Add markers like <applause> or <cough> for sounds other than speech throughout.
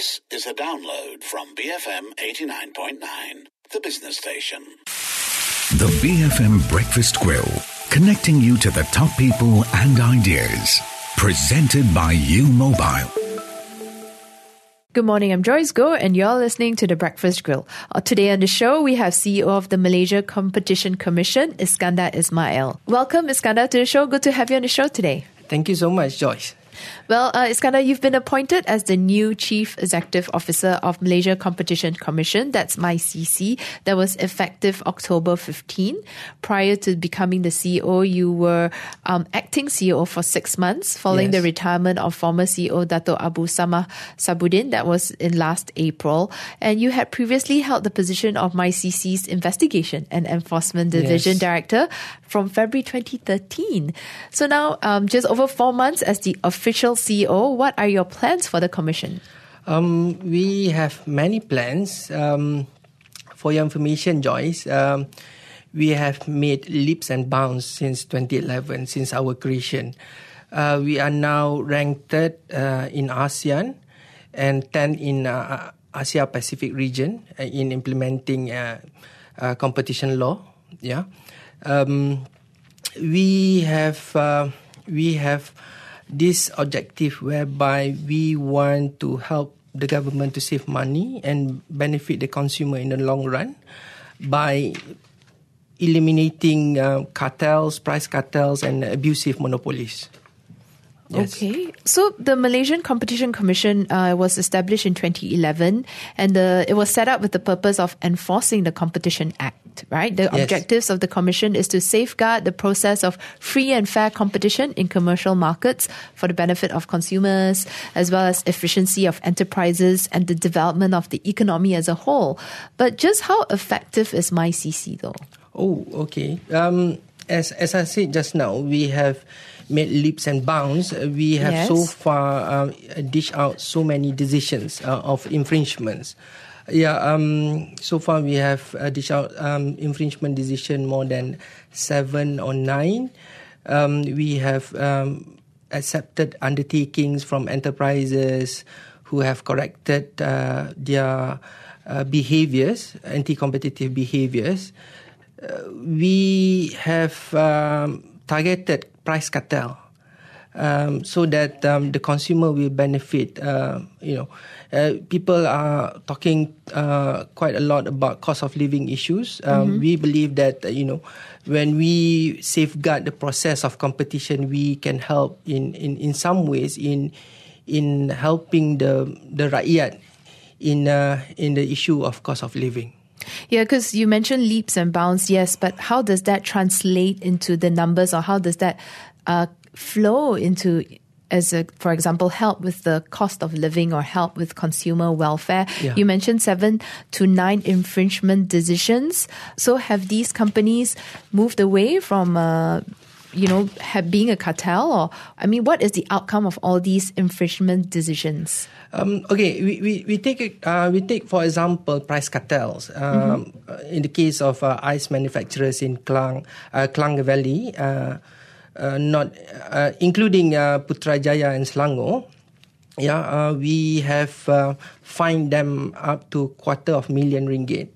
This is a download from BFM 89.9, the business station. The BFM Breakfast Grill, connecting you to the top people and ideas. Presented by U Mobile. Good morning, I'm Joyce Goh, and you're listening to The Breakfast Grill. Uh, today on the show, we have CEO of the Malaysia Competition Commission, Iskandar Ismail. Welcome, Iskandar, to the show. Good to have you on the show today. Thank you so much, Joyce. Well, uh, Iskandar, you've been appointed as the new Chief Executive Officer of Malaysia Competition Commission. That's MyCC. That was effective October 15. Prior to becoming the CEO, you were um, acting CEO for six months following yes. the retirement of former CEO Dato Abu Samah Sabudin. That was in last April. And you had previously held the position of MyCC's Investigation and Enforcement Division yes. Director from February 2013. So now, um, just over four months as the official CEO, what are your plans for the commission? Um, we have many plans. Um, for your information, Joyce, um, we have made leaps and bounds since 2011, since our creation. Uh, we are now ranked third uh, in ASEAN and 10 in uh, Asia Pacific region uh, in implementing uh, uh, competition law. Yeah, um, we have we have this objective whereby we want to help the government to save money and benefit the consumer in the long run by eliminating uh, cartels, price cartels, and abusive monopolies. Yes. Okay. So the Malaysian Competition Commission uh, was established in 2011 and the, it was set up with the purpose of enforcing the Competition Act, right? The yes. objectives of the commission is to safeguard the process of free and fair competition in commercial markets for the benefit of consumers, as well as efficiency of enterprises and the development of the economy as a whole. But just how effective is MyCC though? Oh, okay. Um, as, as I said just now, we have made leaps and bounds. Uh, we have yes. so far um, dished out so many decisions uh, of infringements. Yeah, um, so far we have uh, dished out um, infringement decision more than seven or nine. Um, we have um, accepted undertakings from enterprises who have corrected uh, their uh, behaviors, anti-competitive behaviors. Uh, we have um, targeted price cartel um, so that um, the consumer will benefit. Uh, you know, uh, people are talking uh, quite a lot about cost of living issues. Um, mm-hmm. We believe that you know, when we safeguard the process of competition, we can help in in, in some ways in in helping the the rakyat in uh, in the issue of cost of living. Yeah, because you mentioned leaps and bounds, yes, but how does that translate into the numbers or how does that uh, flow into as a, for example, help with the cost of living or help with consumer welfare. Yeah. You mentioned seven to nine infringement decisions. So have these companies moved away from, uh, you know, have, being a cartel or, I mean, what is the outcome of all these infringement decisions? Um, okay, we, we, we take uh, we take for example price cartels. Um, mm-hmm. In the case of uh, ice manufacturers in Klang uh, Klang Valley, uh, uh, not uh, including Putrajaya and Selangor. Yeah, we have fined them up to quarter of million ringgit.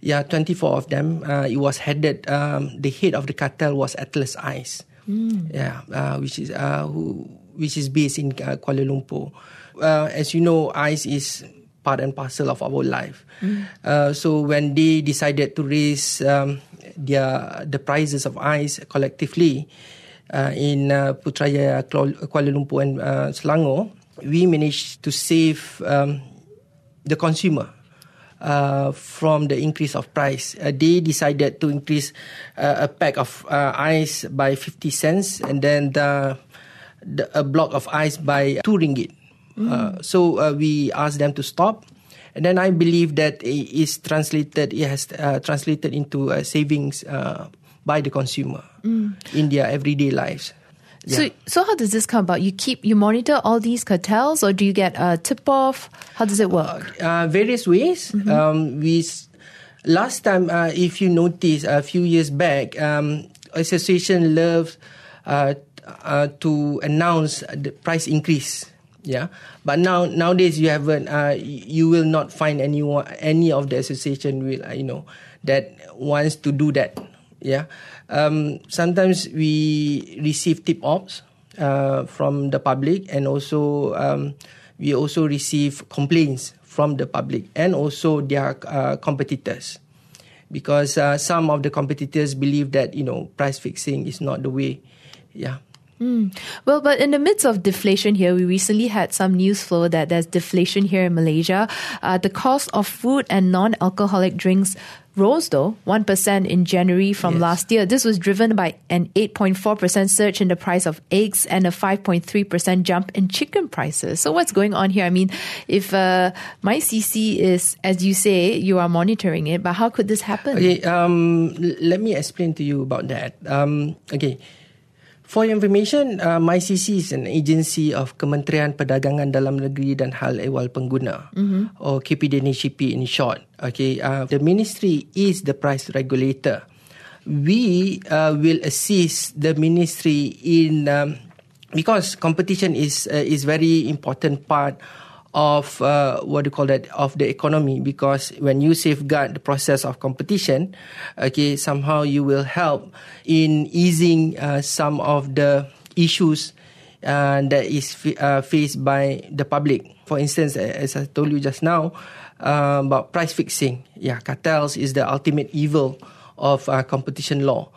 Yeah, 24 of them. it was headed. Um, the head of the cartel was Atlas Ice. Mm. Yeah, which is who which is based in Kuala Lumpur uh, as you know, ice is part and parcel of our life. Mm. Uh, so when they decided to raise um, their the prices of ice collectively uh, in uh, Putrajaya, Kuala Lumpur, and uh, Selangor, we managed to save um, the consumer. Uh, from the increase of price, uh, they decided to increase uh, a pack of uh, ice by 50 cents and then the, the, a block of ice by 2 ringgit. Uh, so uh, we asked them to stop. And then I believe that it is translated, it has uh, translated into uh, savings uh, by the consumer mm. in their everyday lives. Yeah. So, so how does this come about? You keep you monitor all these cartels, or do you get a tip off? How does it work? various ways. Mm-hmm. Um, we last time, if you notice, a few years back, um, association loves to announce the price increase Yeah, but now nowadays you haven't. Uh, you will not find anyone, any of the association will, uh, you know, that wants to do that. Yeah, um, sometimes we receive tip offs uh, from the public, and also um, we also receive complaints from the public and also their uh, competitors, because uh, some of the competitors believe that you know price fixing is not the way. Yeah. Mm. Well, but in the midst of deflation here, we recently had some news flow that there's deflation here in Malaysia. Uh, the cost of food and non alcoholic drinks rose, though, 1% in January from Yes. last year. This was driven by an 8.4% surge in the price of eggs and a 5.3% jump in chicken prices. So, what's going on here? I mean, if uh, MyCC is, as you say, you are monitoring it, but how could this happen? Okay, um, let me explain to you about that. Um, okay, for your information, uh, MyCC is an agency of Kementerian Perdagangan Dalam Negeri dan Hal Ehwal Pengguna, or KPDNCP in short. Okay, uh, the ministry is the price regulator. We uh, will assist the ministry in um, because competition is uh, is very important part of uh, what do you call that of the economy. Because when you safeguard the process of competition okay somehow you will help in easing uh, some of the issues uh, that is f- uh, faced by the public. For instance as i told you just now uh, about price fixing. Yeah cartels is the ultimate evil of uh, competition law.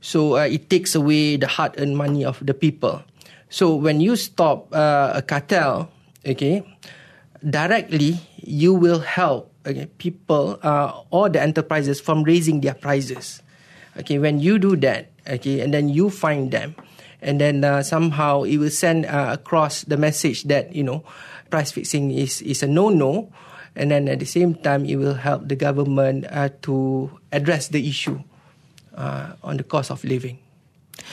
So it takes away the hard-earned money of the people. So when you stop a cartel, okay, directly you will help okay, people uh, or the enterprises from raising their prices. Okay, when you do that, okay, and then you find them, and then uh, somehow it will send uh, across the message that you know price fixing is is a no no, and then at the same time it will help the government uh, to address the issue uh, on the cost of living.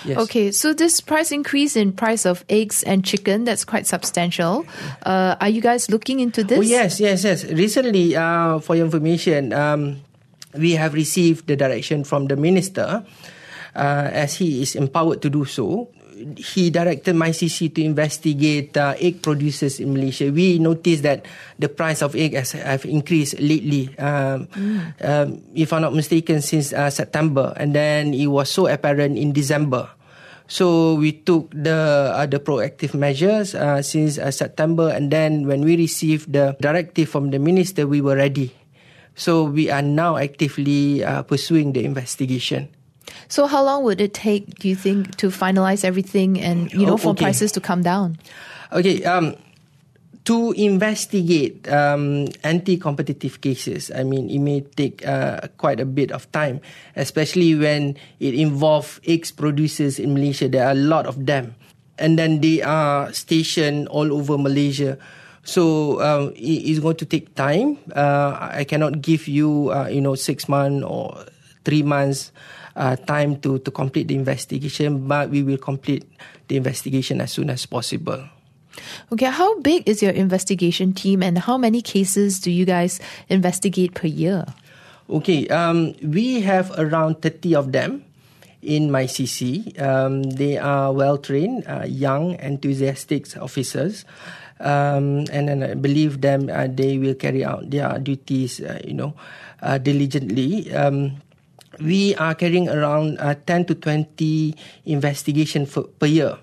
Yes. Okay, so this price increase in price of eggs and chicken, that's quite substantial. Uh, are you guys looking into this? Oh yes, yes, yes. Recently, uh, for your information, um, we have received the direction from the minister, uh, as he is empowered to do so. He directed MyCC to investigate uh, egg producers in Malaysia. We noticed that the price of egg has have increased lately. Um, um, if I'm not mistaken, since uh, September, and then it was so apparent in December. So we took the uh, the proactive measures uh, since uh, September, and then when we received the directive from the minister, we were ready. So we are now actively uh, pursuing the investigation. So how long would it take, do you think, to finalize everything and, you know, Oh, for okay. prices to come down? Okay, um, to investigate um, anti-competitive cases, I mean, it may take uh, quite a bit of time, especially when it involves eggs producers in Malaysia. There are a lot of them, and then they are stationed all over Malaysia. So um, it is going to take time. Uh, I cannot give you, uh, you know, six months or three months uh, time to, to complete the investigation, but we will complete the investigation as soon as possible. Okay, how big is your investigation team and how many cases do you guys investigate per year? Okay, um, we have around 30 of them in MyCC. Um, they are well trained, uh, young, enthusiastic officers. Um, and then I believe them, uh, they will carry out their duties, uh, you know, uh, diligently. Um, we are carrying around uh, 10 to 20 investigation for, per year.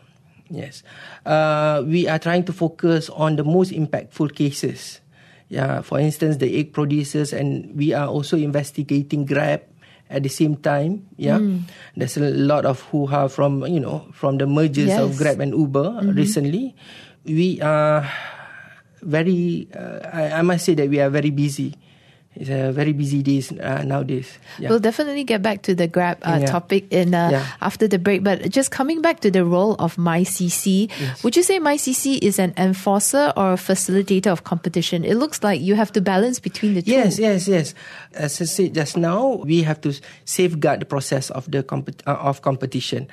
Yes. Uh, we are trying to focus on the most impactful cases. Yeah, for instance, the egg producers, and we are also investigating Grab at the same time. Yeah, there's a lot of who have from you know from the mergers of Grab and Uber recently. We are very. Uh, I, I must say that we are very busy. It's a very busy days uh, nowadays. Yeah. We'll definitely get back to the Grab uh, Yeah. topic in uh, Yeah. after the break. But just coming back to the role of MyCC, would you say MyCC is an enforcer or a facilitator of competition? It looks like you have to balance between the two. Yes, yes, yes. As I said just now, we have to safeguard the process of the compet- uh, of competition.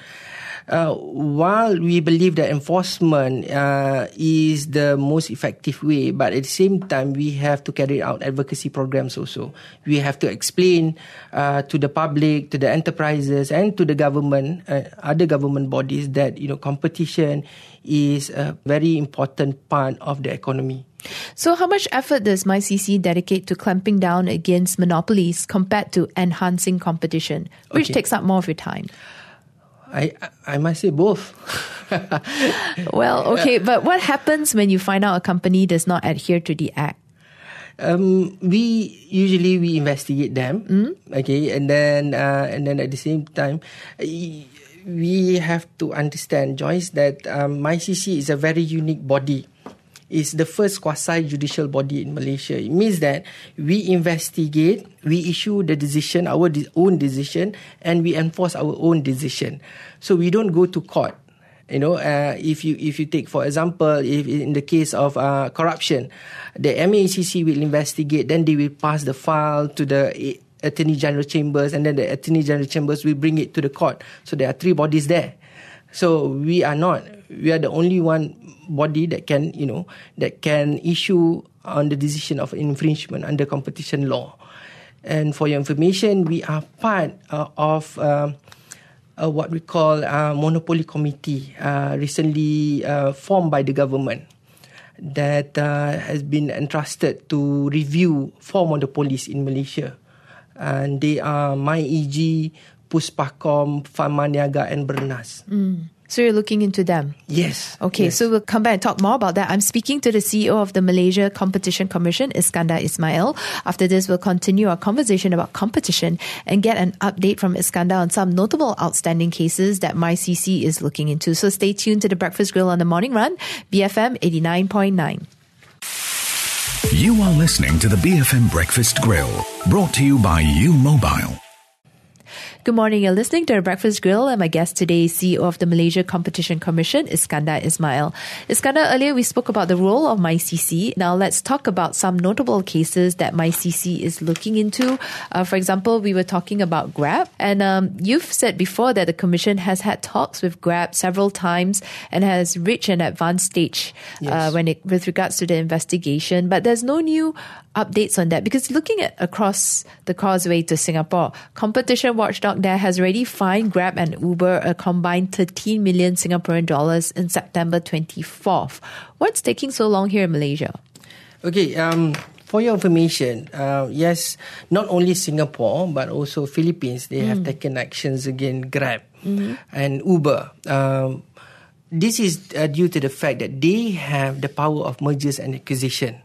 Uh, while we believe that enforcement uh, is the most effective way, but at the same time, we have to carry out advocacy programs times also. We have to explain uh, to the public, to the enterprises, and to the government, uh, other government bodies that you know competition is a very important part of the economy. So, how much effort does MyCC dedicate to clamping down against monopolies compared to enhancing competition, which Okay. takes up more of your time? I I must say both. <laughs> Well, okay, <laughs> but what happens when you find out a company does not adhere to the act? Um, we usually we investigate them, okay, and then uh, and then at the same time, we have to understand, Joyce, that um, MyCC is a very unique body. It's the first quasi judicial body in Malaysia. It means that we investigate, we issue the decision, our de- own decision, and we enforce our own decision. So we don't go to court. You know, uh, if you if you take for example, if in the case of uh, corruption, the MACC will investigate, then they will pass the file to the eh, Attorney General Chambers, and then the Attorney General Chambers will bring it to the court. So there are three bodies there. So we are not. We are the only one body that can, you know, that can issue on the decision of infringement under competition law. And for your information, we are part uh, of. Um, uh, what we call uh, monopoly committee uh, recently uh, formed by the government that uh, has been entrusted to review four monopolies in Malaysia. And they are MyEG, Puspakom, Famaniaga and Bernas. So, you're looking into them. Yes. Okay, yes. so we'll come back and talk more about that. I'm speaking to the CEO of the Malaysia Competition Commission, Iskandar Ismail. After this, we'll continue our conversation about competition and get an update from Iskandar on some notable outstanding cases that MyCC is looking into. So stay tuned to the Breakfast Grill on the Morning Run, BFM 89.9. You are listening to the BFM Breakfast Grill, brought to you by U Mobile. Good morning. You're listening to the Breakfast Grill, and my guest today is CEO of the Malaysia Competition Commission, Iskandar Ismail. Iskandar, earlier we spoke about the role of MyCC. Now let's talk about some notable cases that MyCC is looking into. Uh, for example, we were talking about Grab, and um, you've said before that the Commission has had talks with Grab several times and has reached an advanced stage uh, when it with regards to the investigation. But there's no new updates on that because looking at across the causeway to Singapore, competition watchdog there has already fined Grab and Uber a combined 13 million Singaporean dollars in September 24th. What's taking so long here in Malaysia? Okay, um, for your information, uh, yes, not only Singapore but also Philippines, they have taken actions against Grab and Uber. Um, this is uh, due to the fact that they have the power of mergers and acquisition.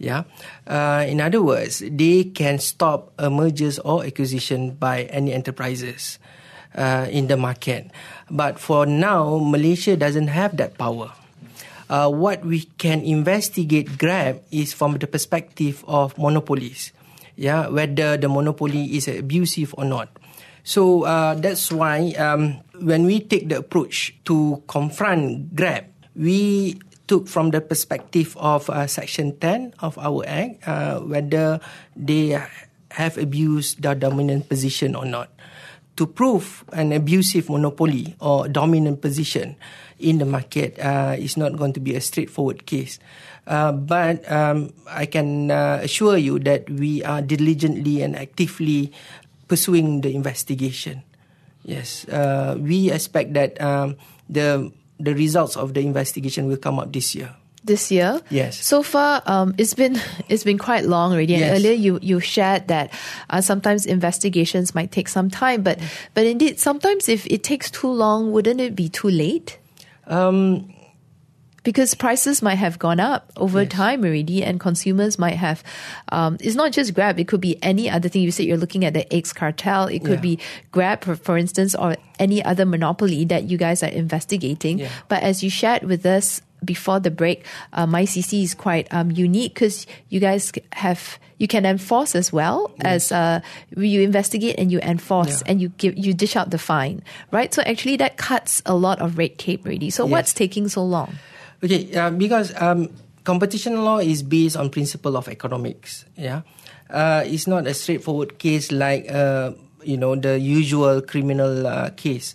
Yeah. Uh, in other words, they can stop a mergers or acquisition by any enterprises uh, in the market. But for now, Malaysia doesn't have that power. Uh, what we can investigate Grab is from the perspective of monopolies. Yeah, whether the monopoly is abusive or not. So uh, that's why um, when we take the approach to confront Grab, we took from the perspective of uh, Section 10 of our Act, uh, whether they have abused their dominant position or not. To prove an abusive monopoly or dominant position in the market uh, is not going to be a straightforward case. Uh, but um, I can uh, assure you that we are diligently and actively pursuing the investigation. Yes, uh, we expect that um, the the results of the investigation will come out this year. This year, Yes. So far, um, it's been it's been quite long already. And Yes. earlier, you you shared that uh, sometimes investigations might take some time, but but indeed, sometimes if it takes too long, wouldn't it be too late? Um, because prices might have gone up over time already and consumers might have um, it's not just grab it could be any other thing you said you're looking at the eggs cartel it could Yeah. be grab for, for instance or any other monopoly that you guys are investigating Yeah. but as you shared with us before the break uh, mycc is quite um, unique because you guys have you can enforce as well as uh, you investigate and you enforce Yeah. and you give you dish out the fine right so actually that cuts a lot of red tape already so Yes. what's taking so long Okay, uh, because um, competition law is based on principle of economics. Yeah, uh, it's not a straightforward case like uh, you know the usual criminal uh, case.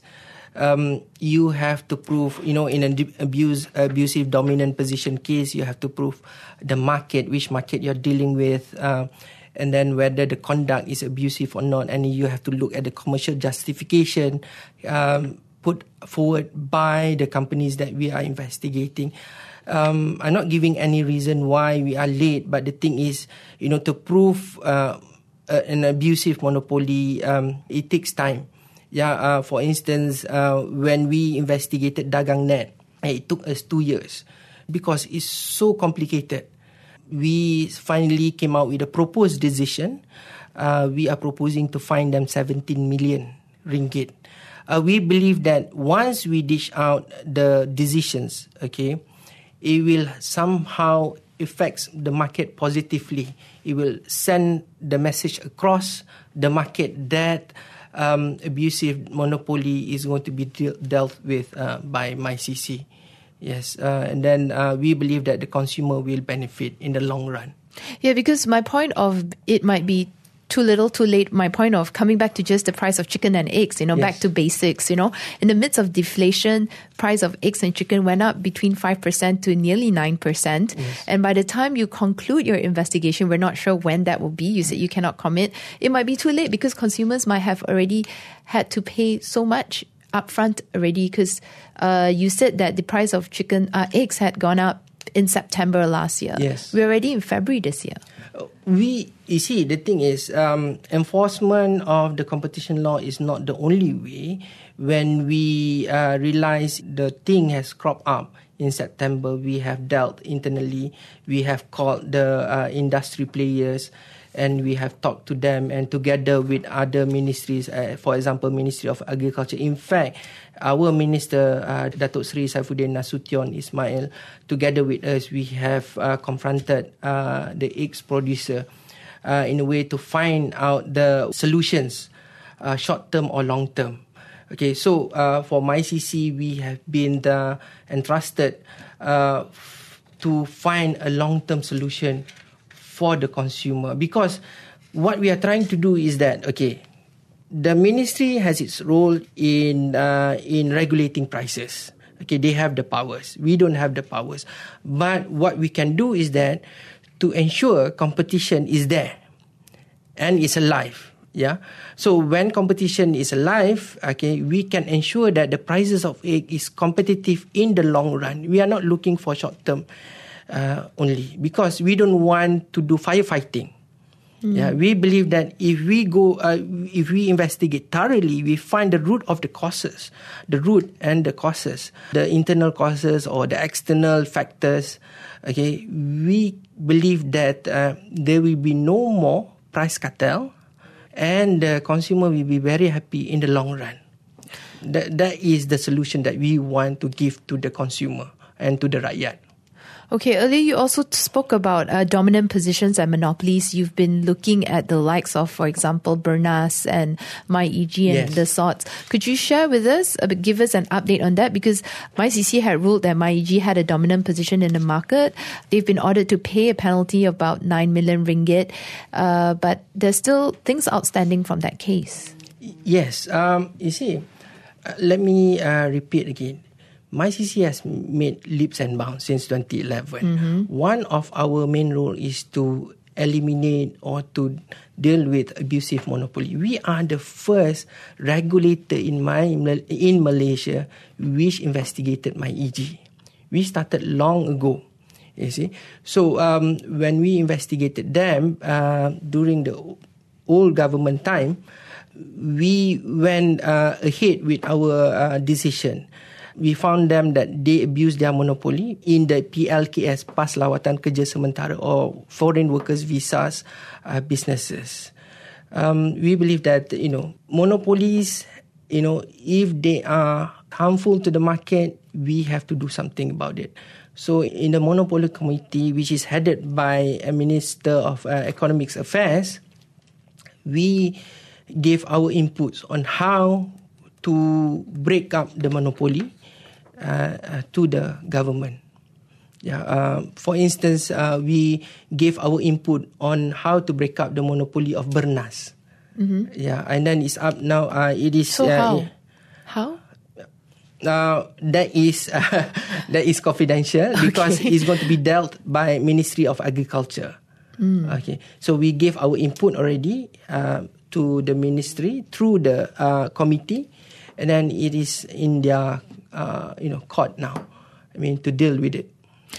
Um, you have to prove, you know, in an abuse, abusive dominant position case, you have to prove the market, which market you're dealing with, uh, and then whether the conduct is abusive or not, and you have to look at the commercial justification um, put forward by the companies that we are investigating. Um, I'm not giving any reason why we are late, but the thing is, you know, to prove uh, an abusive monopoly, um, it takes time. Yeah, uh, for instance, uh, when we investigated DagangNet, it took us two years because it's so complicated. We finally came out with a proposed decision. Uh, we are proposing to fine them 17 million ringgit. Uh, we believe that once we dish out the decisions, okay, it will somehow affects the market positively. It will send the message across the market that um, abusive monopoly is going to be de- dealt with uh, by MyCC. Yes, uh, and then uh, we believe that the consumer will benefit in the long run. Yeah, because my point of it might be too little, too late. My point of coming back to just the price of chicken and eggs, you know, Yes. back to basics, you know, in the midst of deflation, price of eggs and chicken went up between 5% to nearly 9%. And by the time you conclude your investigation, we're not sure when that will be. You said you cannot commit. It might be too late because consumers might have already had to pay so much upfront already because uh, you said that the price of chicken, uh, eggs had gone up in September last year. Yes. We're already in February this year. We you see the thing is um, enforcement of the competition law is not the only way. When we uh, realize the thing has cropped up in september we have dealt internally. We have called the uh, industry players and we have talked to them and together with other ministries uh, for example ministry of agriculture. In fact our minister uh, datuk sri saifuddin nasution ismail together with us we have uh, confronted uh, the eggs producer uh, in a way to find out the solutions uh, short term or long term. Okay so uh, for mycc we have been uh, entrusted uh, to find a long term solution for the consumer. Because what we are trying to do is that okay the ministry has its role in uh, in regulating prices. Okay they have the powers. We don't have the powers. But what we can do is that to ensure competition is there and it's alive yeah? So when competition is alive okay we can ensure that the prices of egg is competitive in the long run. We are not looking for short term uh, only because we don't want to do firefighting yeah we believe that if we go uh, if we investigate thoroughly we find the root of the causes the root and the causes the internal causes or the external factors okay? We believe that uh, there will be no more price cartel and the consumer will be very happy in the long run. That, that is the solution that we want to give to the consumer and to the rakyat Okay, earlier you also spoke about uh, dominant positions and monopolies. You've been looking at the likes of, for example, Bernas and MyEG and Yes. the sorts. Could you share with us, uh, give us an update on that? Because MyCC had ruled that MyEG had a dominant position in the market. They've been ordered to pay a penalty of about 9 million ringgit, uh, but there's still things outstanding from that case. Yes, um, you see, uh, let me uh, repeat again. MyCC has made leaps and bounds since 2011. One of our main role is to eliminate or to deal with abusive monopoly. We are the first regulator in my in Malaysia which investigated MyEG. We started long ago. You see, so um, when we investigated them uh, during the old government time, we went uh, ahead with our uh, decision. We found them that they abused their monopoly in the PLKS Pas Lawatan Kerja Sementara or foreign workers visas uh, businesses. Um, we believe that you know monopolies, you know, if they are harmful to the market, we have to do something about it. So in the monopoly committee, which is headed by a minister of uh, economics affairs, we gave our inputs on how to break up the monopoly uh, uh, to the government. Yeah, uh, for instance, uh, we gave our input on how to break up the monopoly of Bernas. Yeah, and then it's up now. Uh, it is So uh, how? How? uh, that is <laughs> that is confidential because it's going to be dealt by Ministry of Agriculture. Okay, so we gave our input already uh, to the ministry through the uh, committee, and then it is in their uh, you know court now. I mean to deal with it,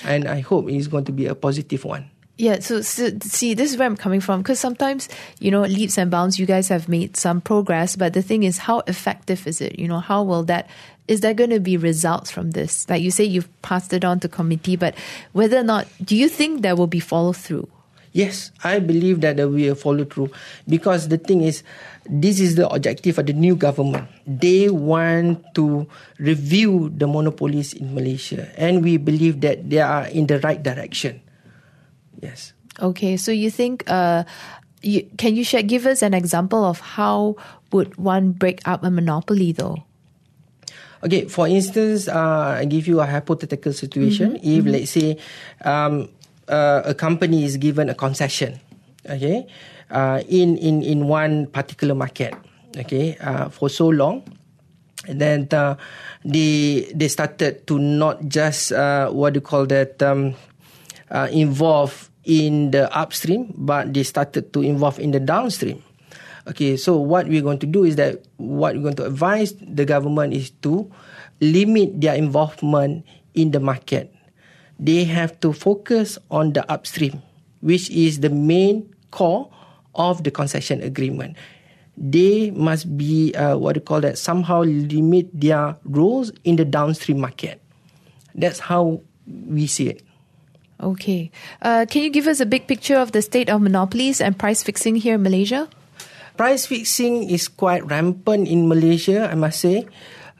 and I hope it is going to be a positive one. Yeah, so, so see, this is where I'm coming from because sometimes, you know, leaps and bounds, you guys have made some progress, but the thing is, how effective is it? You know, how will that, is there going to be results from this? Like you say, you've passed it on to committee, but whether or not, do you think there will be follow through? Yes, I believe that there will be a follow through because the thing is, this is the objective of the new government. They want to review the monopolies in Malaysia, and we believe that they are in the right direction. Yes. Okay, so you think, uh, you, can you share, give us an example of how would one break up a monopoly though? Okay, for instance, uh, I give you a hypothetical situation. If, let's say, um, uh, a company is given a concession, okay, uh, in, in, in one particular market, okay, uh, for so long, then uh, they they started to not just uh, what do you call that um, uh, involve in the upstream, but they started to involve in the downstream. Okay, so what we're going to do is that what we're going to advise the government is to limit their involvement in the market. They have to focus on the upstream, which is the main core of the concession agreement. They must be uh, what do you call that somehow limit their roles in the downstream market. That's how we see it. Okay. Uh, can you give us a big picture of the state of monopolies and price fixing here in Malaysia? price fixing is quite rampant in Malaysia, I must say.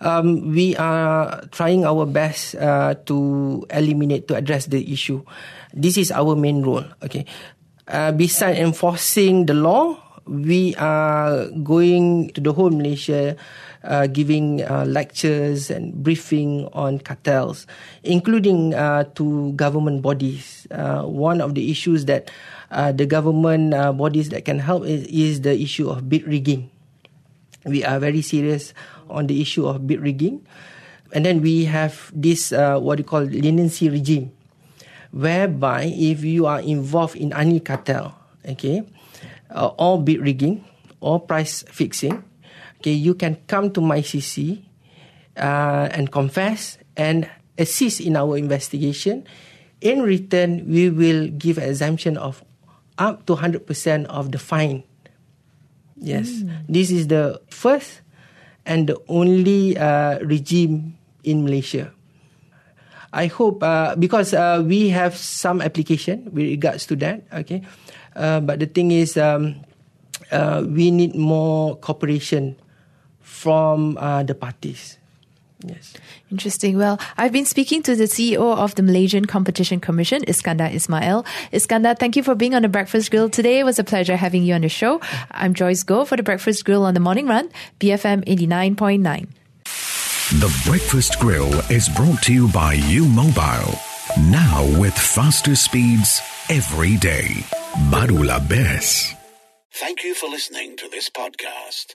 Um, we are trying our best uh, to eliminate, to address the issue. This is our main role. Okay. Uh, besides enforcing the law, we are going to the whole Malaysia, uh, giving uh, lectures and briefing on cartels, including uh, to government bodies. Uh, one of the issues that uh, the government uh, bodies that can help is, is the issue of bid rigging. We are very serious on the issue of bid rigging. And then we have this, uh, what you call leniency regime, whereby if you are involved in any cartel, okay, uh, or bid rigging or price fixing, okay, you can come to MyCC uh, and confess and assist in our investigation. In return, we will give exemption of up to 100% of the fine. Yes, this is the first and the only uh, regime in Malaysia. I hope uh, because uh, we have some application with regards to that. Okay, uh, but the thing is, um, uh, we need more cooperation from uh, the parties. Yes. Interesting. Well, I've been speaking to the CEO of the Malaysian Competition Commission, Iskandar Ismail. Iskandar, thank you for being on the Breakfast Grill today. It was a pleasure having you on the show. I'm Joyce Goh for the Breakfast Grill on the Morning Run, BFM 89.9. The Breakfast Grill is brought to you by U Mobile. Now with faster speeds every day. Barula Bes. Thank you for listening to this podcast.